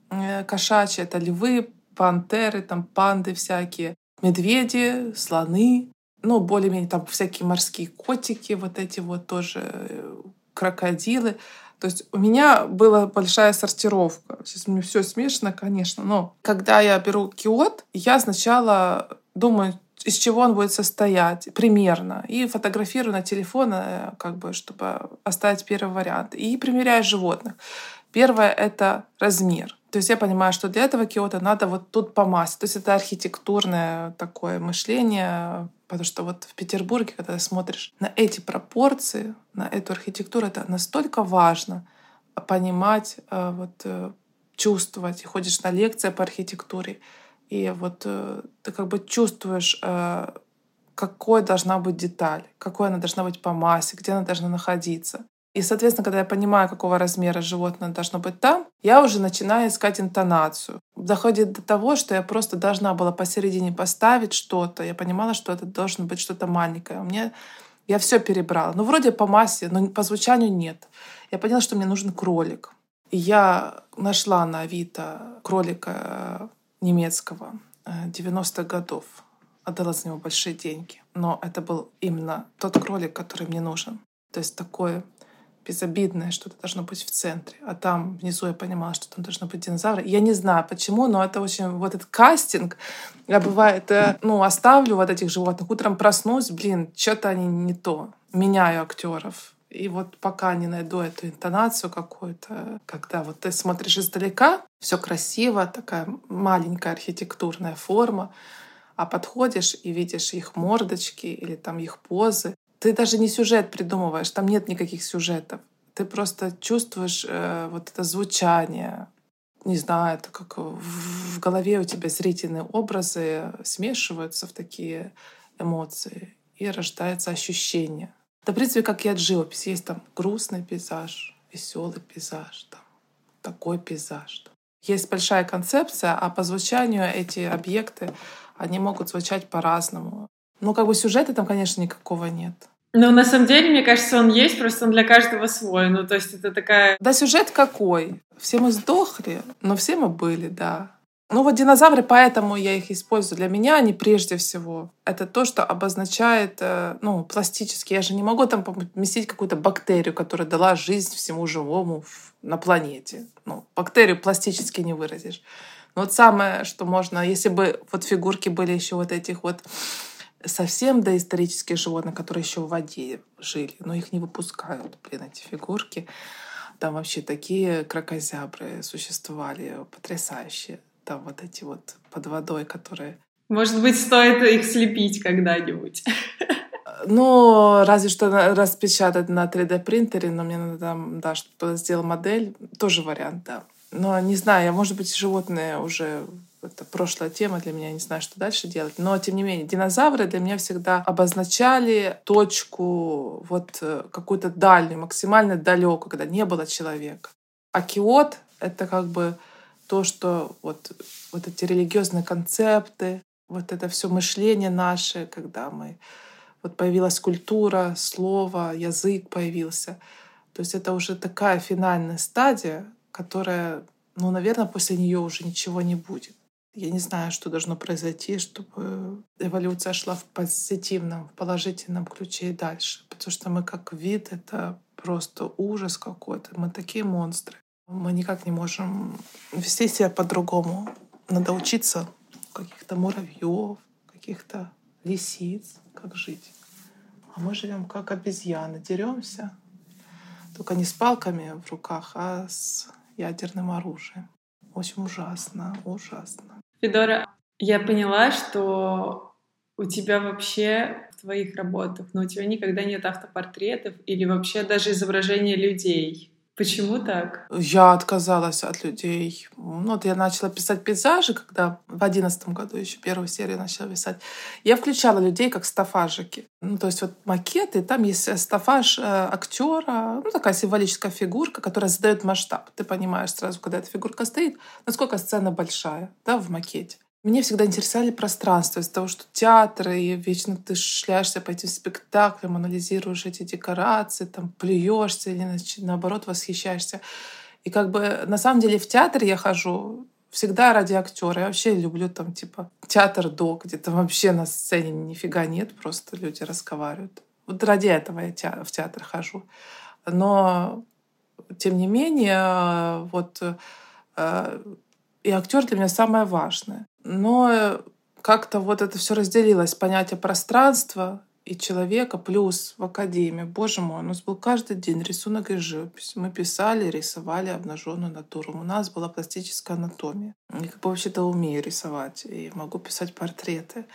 э, кошачьи, это львы, пантеры, там панды всякие, медведи, слоны, ну, более-менее там всякие морские котики, вот эти вот тоже э, крокодилы. То есть у меня была большая сортировка. Сейчас меня все смешано, конечно, но когда я беру киот, я сначала думаю, из чего он будет состоять примерно. И фотографирую на телефон, э, как бы, чтобы оставить первый вариант. И примеряю животных. Первое — это размер. То есть я понимаю, что для этого киота надо вот тут по массе. То есть это архитектурное такое мышление, потому что вот в Петербурге, когда ты смотришь на эти пропорции, на эту архитектуру, это настолько важно понимать, э, вот, э, чувствовать. И ходишь на лекции по архитектуре, и вот э, ты как бы чувствуешь, э, какой должна быть деталь, какой она должна быть по массе, где она должна находиться. И, соответственно, когда я понимаю, какого размера животное должно быть там, я уже начинаю искать интонацию. Доходит до того, что я просто должна была посередине поставить что-то. Я понимала, что это должно быть что-то маленькое. У меня я все перебрала. Ну, вроде по массе, но по звучанию нет. Я поняла, что мне нужен кролик. И я нашла на Авито кролика немецкого 90-х э, годов. Отдала за него большие деньги. Но это был именно тот кролик, который мне нужен. То есть такое безобидное что-то должно быть в центре. А там внизу я понимала, что там должно быть динозавры. Я не знаю почему, но это очень... Вот этот кастинг, я бывает, э, ну, оставлю вот этих животных, утром проснусь, блин, что-то они не то. Меняю актеров и вот пока не найду эту интонацию какую-то, когда вот ты смотришь издалека, все красиво, такая маленькая архитектурная форма, а подходишь и видишь их мордочки или там их позы, ты даже не сюжет придумываешь, там нет никаких сюжетов. Ты просто чувствуешь э, вот это звучание, не знаю, это как в голове у тебя зрительные образы смешиваются в такие эмоции, и рождается ощущение. Да, в принципе, как и от живописи. Есть там грустный пейзаж, веселый пейзаж, там, такой пейзаж. Там. Есть большая концепция, а по звучанию эти объекты, они могут звучать по-разному. Ну, как бы сюжета там, конечно, никакого нет. Ну, на самом деле, мне кажется, он есть, просто он для каждого свой. Ну, то есть это такая... Да, сюжет какой? Все мы сдохли, но все мы были, да. Ну вот динозавры, поэтому я их использую. Для меня они прежде всего это то, что обозначает, э, ну, пластически. Я же не могу там поместить какую-то бактерию, которая дала жизнь всему живому на планете. Ну, бактерию пластически не выразишь. Но вот самое, что можно, если бы вот фигурки были еще вот этих вот совсем доисторических животных, которые еще в воде жили, но их не выпускают, блин, эти фигурки. Там вообще такие крокозябры существовали, потрясающие там вот эти вот под водой, которые... Может быть, стоит их слепить когда-нибудь. Ну, разве что распечатать на 3D-принтере, но мне надо там, да, чтобы кто-то сделал модель. Тоже вариант, да. Но не знаю, я, может быть, животные уже это прошлая тема для меня, не знаю, что дальше делать. Но, тем не менее, динозавры для меня всегда обозначали точку вот э, какую-то дальнюю, максимально далекую, когда не было человека. А киот — это как бы то, что вот, вот эти религиозные концепты, вот это все мышление наше, когда мы вот появилась культура, слово, язык появился. То есть это уже такая финальная стадия, которая, ну, наверное, после нее уже ничего не будет. Я не знаю, что должно произойти, чтобы эволюция шла в позитивном, в положительном ключе и дальше. Потому что мы как вид — это просто ужас какой-то. Мы такие монстры. Мы никак не можем вести себя по-другому. Надо учиться каких-то муравьев, каких-то лисиц, как жить. А мы живем как обезьяны, деремся, только не с палками в руках, а с ядерным оружием. Очень ужасно, ужасно. Федора, я поняла, что у тебя вообще в твоих работах, но у тебя никогда нет автопортретов или вообще даже изображения людей. Почему так? Я отказалась от людей. Ну, вот я начала писать пейзажи, когда в одиннадцатом году еще первую серию начала писать. Я включала людей как стафажики. Ну, то есть вот макеты, там есть э, стафаж э, актера, ну, такая символическая фигурка, которая задает масштаб. Ты понимаешь сразу, когда эта фигурка стоит, насколько сцена большая, да, в макете. Меня всегда интересовали пространства из-за того, что театр, и вечно ты шляешься по этим спектаклям, анализируешь эти декорации, там плюешься или наоборот восхищаешься. И как бы на самом деле в театр я хожу всегда ради актера. Я вообще люблю там типа театр до, где там вообще на сцене нифига нет, просто люди разговаривают. Вот ради этого я в театр хожу. Но тем не менее, вот э, и актер для меня самое важное. Но как-то вот это все разделилось, понятие пространства и человека, плюс в академии. Боже мой, у нас был каждый день рисунок и живопись. Мы писали, рисовали обнаженную натуру. У нас была пластическая анатомия. Я как бы вообще-то умею рисовать и могу писать портреты.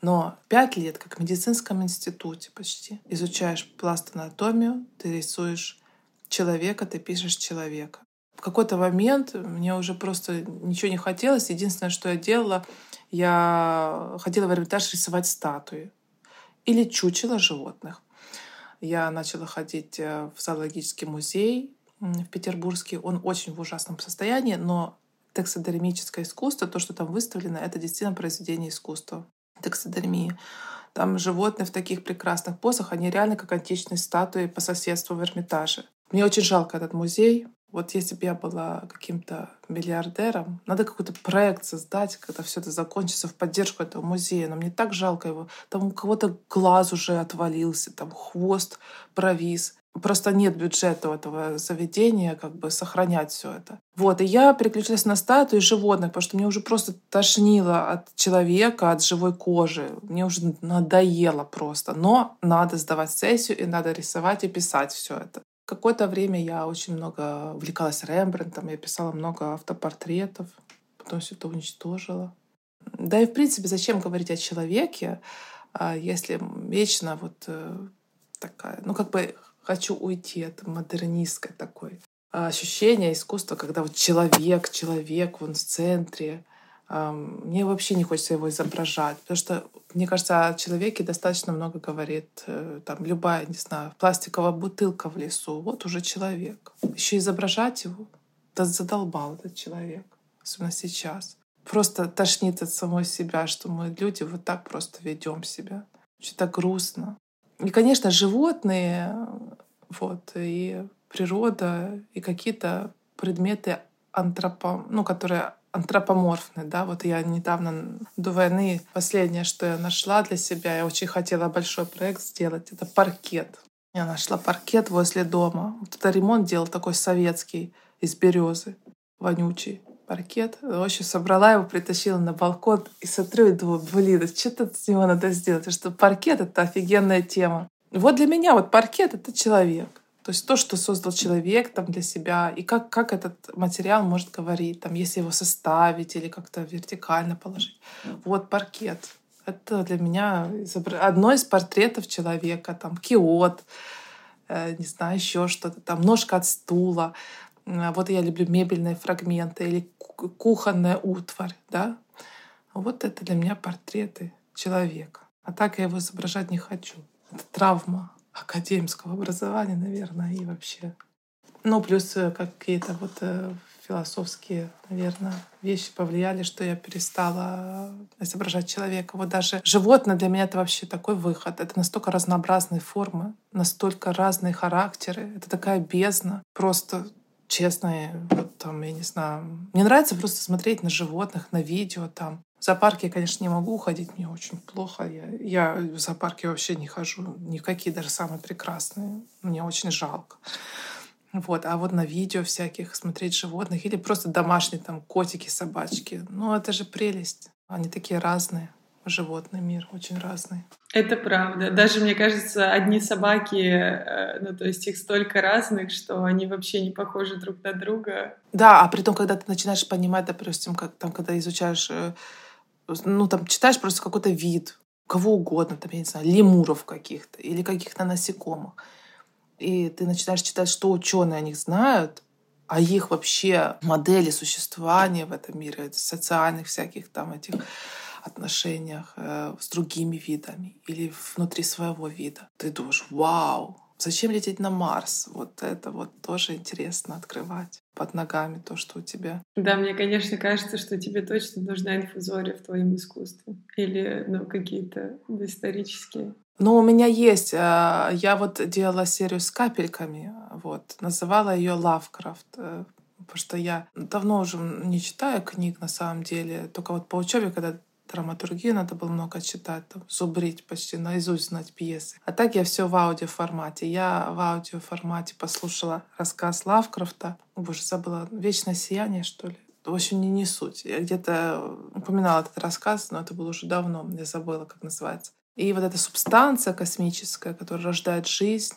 Но пять лет, как в медицинском институте почти, изучаешь пластанатомию, ты рисуешь человека, ты пишешь человека какой-то момент мне уже просто ничего не хотелось. Единственное, что я делала, я ходила в Эрмитаж рисовать статуи или чучело животных. Я начала ходить э, в зоологический музей в Петербургский. Он очень в ужасном состоянии, но тексодермическое искусство, то, что там выставлено, это действительно произведение искусства. Тексодермии. Там животные в таких прекрасных позах, они реально как античные статуи по соседству в Эрмитаже. Мне очень жалко этот музей. Вот если бы я была каким-то миллиардером, надо какой-то проект создать, когда все это закончится в поддержку этого музея. Но мне так жалко его. Там у кого-то глаз уже отвалился, там хвост провис. Просто нет бюджета у этого заведения, как бы сохранять все это. Вот, и я переключилась на статуи животных, потому что мне уже просто тошнило от человека, от живой кожи. Мне уже надоело просто. Но надо сдавать сессию, и надо рисовать и писать все это. Какое-то время я очень много увлекалась Рембрандтом, я писала много автопортретов, потом все это уничтожила. Да и в принципе, зачем говорить о человеке, а, если вечно вот э, такая, ну как бы хочу уйти от модернистской такой ощущения искусства, когда вот человек, человек, он в центре, мне вообще не хочется его изображать, потому что, мне кажется, о человеке достаточно много говорит э, там любая, не знаю, пластиковая бутылка в лесу. Вот уже человек. Еще изображать его, да задолбал этот человек, особенно сейчас. Просто тошнит от самой себя, что мы люди вот так просто ведем себя. Что-то грустно. И, конечно, животные, вот, и природа, и какие-то предметы антропо, ну, которые антропоморфны, да, вот я недавно до войны последнее, что я нашла для себя, я очень хотела большой проект сделать, это паркет. Я нашла паркет возле дома. Вот это ремонт делал такой советский из березы, вонючий паркет. В общем, собрала его, притащила на балкон и смотрю и думаю, блин, что-то с него надо сделать, потому что паркет — это офигенная тема. Вот для меня вот паркет — это человек. То есть то, что создал человек там для себя, и как, как этот материал может говорить, там, если его составить или как-то вертикально положить. Вот паркет. Это для меня одно из портретов человека, там, киот, э, не знаю, еще что-то, там, ножка от стула. Вот я люблю мебельные фрагменты или кухонная утварь, да. Вот это для меня портреты человека. А так я его изображать не хочу. Это травма академского образования, наверное, и вообще. Ну, плюс э, какие-то вот э, философские, наверное, вещи повлияли, что я перестала изображать человека. Вот даже животное для меня это вообще такой выход. Это настолько разнообразные формы, настолько разные характеры. Это такая бездна. Просто честно, вот там, я не знаю. Мне нравится просто смотреть на животных, на видео там. В зоопарке я, конечно, не могу уходить, мне очень плохо. Я, я в зоопарке вообще не хожу, никакие даже самые прекрасные. Мне очень жалко. Вот, а вот на видео всяких смотреть животных или просто домашние там котики, собачки. Ну, это же прелесть. Они такие разные. Животный мир очень разный. Это правда. Даже, мне кажется, одни собаки, э, ну, то есть их столько разных, что они вообще не похожи друг на друга. Да, а при том, когда ты начинаешь понимать, допустим, как там, когда изучаешь, э, ну, там, читаешь просто какой-то вид, кого угодно, там, я не знаю, лемуров каких-то или каких-то насекомых, и ты начинаешь читать, что ученые о них знают, а их вообще модели существования в этом мире, социальных всяких там этих отношениях э, с другими видами или внутри своего вида. Ты думаешь, вау, зачем лететь на Марс? Вот это вот тоже интересно открывать под ногами то, что у тебя. Да, мне, конечно, кажется, что тебе точно нужна инфузория в твоем искусстве. Или ну, какие-то исторические. Ну, у меня есть. Э, я вот делала серию с капельками. Вот. Называла ее Лавкрафт э, потому что я давно уже не читаю книг на самом деле, только вот по учебе, когда драматургию надо было много читать, там, зубрить почти, наизусть знать пьесы. А так я все в аудиоформате. Я в аудиоформате послушала рассказ Лавкрафта. О, боже, забыла. «Вечное сияние», что ли? В общем, не, не суть. Я где-то упоминала этот рассказ, но это было уже давно. Я забыла, как называется. И вот эта субстанция космическая, которая рождает жизнь,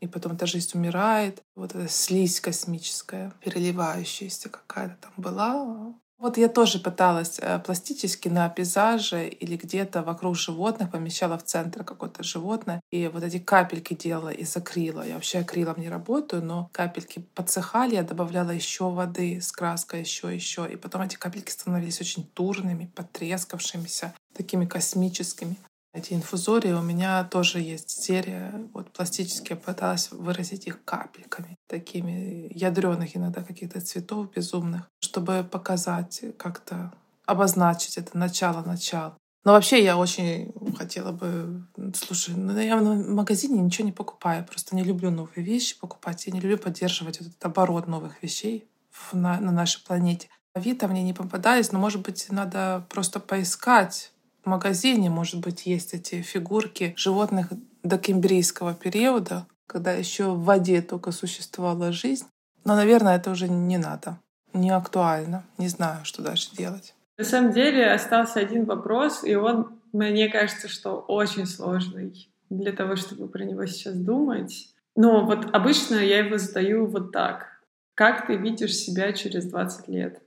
и потом эта жизнь умирает. Вот эта слизь космическая, переливающаяся какая-то там была. Вот я тоже пыталась э, пластически на пейзаже или где-то вокруг животных помещала в центр какое-то животное. И вот эти капельки делала из акрила. Я вообще акрилом не работаю, но капельки подсыхали, я добавляла еще воды с краской, еще, еще. И потом эти капельки становились очень турными, потрескавшимися, такими космическими. Эти инфузории у меня тоже есть серия. Вот пластически я пыталась выразить их капельками, такими ядреных иногда каких-то цветов безумных, чтобы показать как-то обозначить это начало-начало. Но вообще я очень хотела бы... Слушай, ну я в магазине ничего не покупаю. Просто не люблю новые вещи покупать. Я не люблю поддерживать этот оборот новых вещей на, на нашей планете. Авито мне не попадались, но, может быть, надо просто поискать магазине, может быть, есть эти фигурки животных до кембрийского периода, когда еще в воде только существовала жизнь. Но, наверное, это уже не надо, не актуально. Не знаю, что дальше делать. На самом деле остался один вопрос, и он, мне кажется, что очень сложный для того, чтобы про него сейчас думать. Но вот обычно я его задаю вот так. Как ты видишь себя через 20 лет?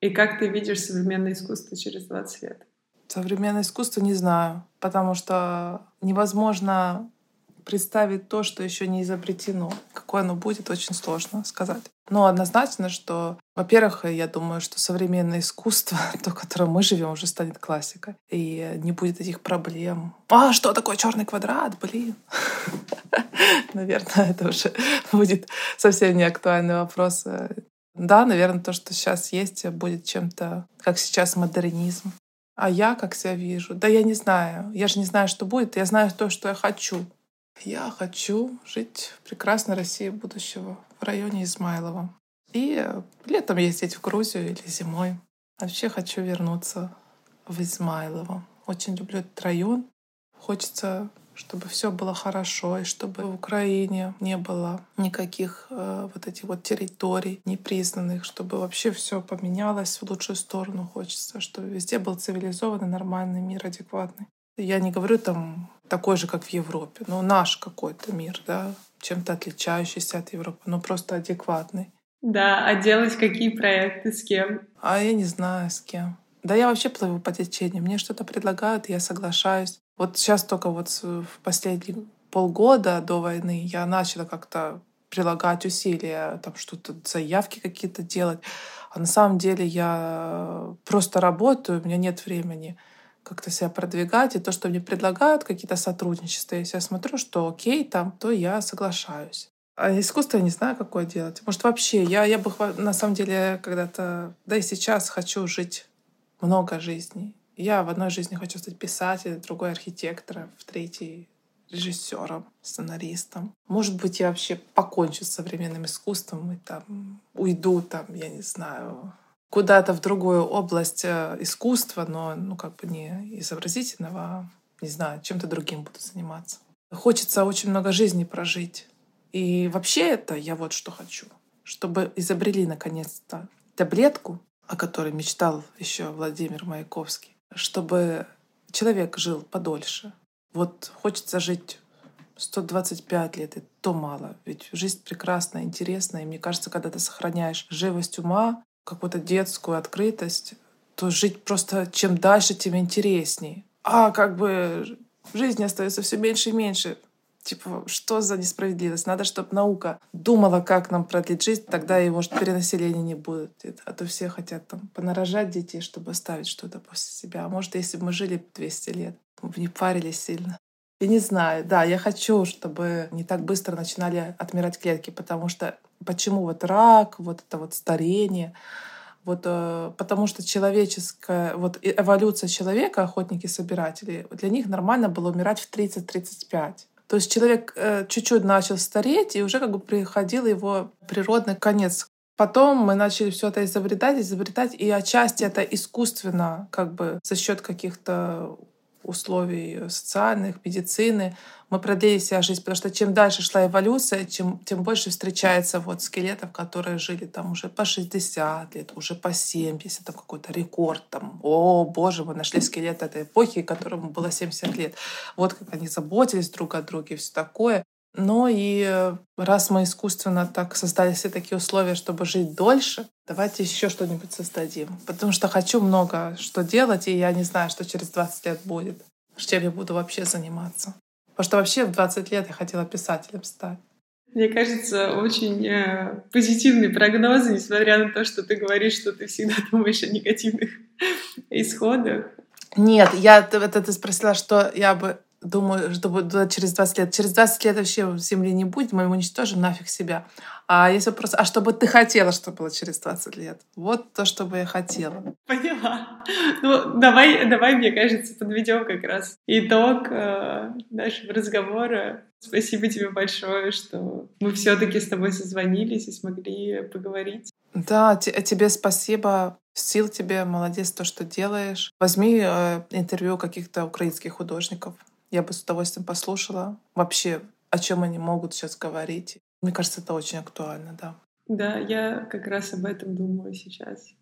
И как ты видишь современное искусство через 20 лет? Современное искусство не знаю, потому что невозможно представить то, что еще не изобретено. Какое оно будет, очень сложно сказать. Но однозначно, что, во-первых, я думаю, что современное искусство, то, в котором мы живем, уже станет классикой. И не будет этих проблем. А, что такое черный квадрат? Блин. Наверное, это уже будет совсем не актуальный вопрос. Да, наверное, то, что сейчас есть, будет чем-то, как сейчас модернизм. А я как себя вижу? Да я не знаю. Я же не знаю, что будет. Я знаю то, что я хочу. Я хочу жить в прекрасной России будущего, в районе Измайлова. И летом ездить в Грузию или зимой. Вообще хочу вернуться в Измайлово. Очень люблю этот район. Хочется, чтобы все было хорошо, и чтобы в Украине не было никаких э, вот этих вот территорий непризнанных, чтобы вообще все поменялось в лучшую сторону. Хочется, чтобы везде был цивилизованный, нормальный мир, адекватный. Я не говорю там такой же, как в Европе, но наш какой-то мир, да, чем-то отличающийся от Европы, но просто адекватный. Да, а делать какие проекты, с кем? А я не знаю, с кем. Да я вообще плыву по течению. Мне что-то предлагают, я соглашаюсь. Вот сейчас только вот в последние полгода до войны я начала как-то прилагать усилия, там что-то, заявки какие-то делать. А на самом деле я просто работаю, у меня нет времени как-то себя продвигать. И то, что мне предлагают какие-то сотрудничества, если я смотрю, что окей там, то я соглашаюсь. А искусство я не знаю, какое делать. Может, вообще, я, я бы на самом деле когда-то, да и сейчас хочу жить много жизней. Я в одной жизни хочу стать писателем, другой архитектором, в третьей режиссером, сценаристом. Может быть, я вообще покончу с современным искусством и там уйду, там, я не знаю, куда-то в другую область э, искусства, но ну как бы не изобразительного, а, не знаю, чем-то другим буду заниматься. Хочется очень много жизней прожить. И вообще это я вот что хочу. Чтобы изобрели наконец-то таблетку, о которой мечтал еще Владимир Маяковский, чтобы человек жил подольше. Вот хочется жить 125 лет, и то мало. Ведь жизнь прекрасная, интересная. И мне кажется, когда ты сохраняешь живость ума, какую-то детскую открытость, то жить просто чем дальше, тем интереснее. А как бы жизни остается все меньше и меньше. Типа, что за несправедливость? Надо, чтобы наука думала, как нам продлить жизнь, тогда и, может, перенаселения не будет. А то все хотят там понарожать детей, чтобы оставить что-то после себя. А может, если бы мы жили 200 лет, мы бы не парились сильно. Я не знаю, да, я хочу, чтобы не так быстро начинали отмирать клетки, потому что почему вот рак, вот это вот старение, вот э, потому что человеческая, вот эволюция человека, охотники-собиратели, для них нормально было умирать в 30-35. То есть человек э, чуть-чуть начал стареть, и уже как бы приходил его природный конец. Потом мы начали все это изобретать, изобретать, и отчасти это искусственно, как бы за счет каких-то условий социальных, медицины, мы продлили себя жизнь, потому что чем дальше шла эволюция, чем, тем больше встречается вот скелетов, которые жили там уже по 60 лет, уже по 70, там какой-то рекорд, там, о, боже, мы нашли скелет этой эпохи, которому было 70 лет. Вот как они заботились друг о друге все такое. Но и раз мы искусственно так создали все такие условия, чтобы жить дольше, давайте еще что-нибудь создадим. Потому что хочу много что делать, и я не знаю, что через 20 лет будет, чем я буду вообще заниматься. Потому что вообще в 20 лет я хотела писателем стать. Мне кажется, очень э, позитивный прогноз, несмотря на то, что ты говоришь, что ты всегда думаешь о негативных исходах. Нет, я это ты спросила, что я бы думаю, что будет через 20 лет. Через 20 лет вообще Земли не будет, мы уничтожим нафиг себя. А если просто, а что бы ты хотела, чтобы было через 20 лет? Вот то, что бы я хотела. Поняла. Ну, давай, давай, мне кажется, подведем как раз итог э, нашего разговора. Спасибо тебе большое, что мы все-таки с тобой созвонились и смогли поговорить. Да, тебе спасибо. Сил тебе, молодец, то, что делаешь. Возьми э, интервью каких-то украинских художников. Я бы с удовольствием послушала вообще, о чем они могут сейчас говорить. Мне кажется, это очень актуально, да. Да, я как раз об этом думаю сейчас.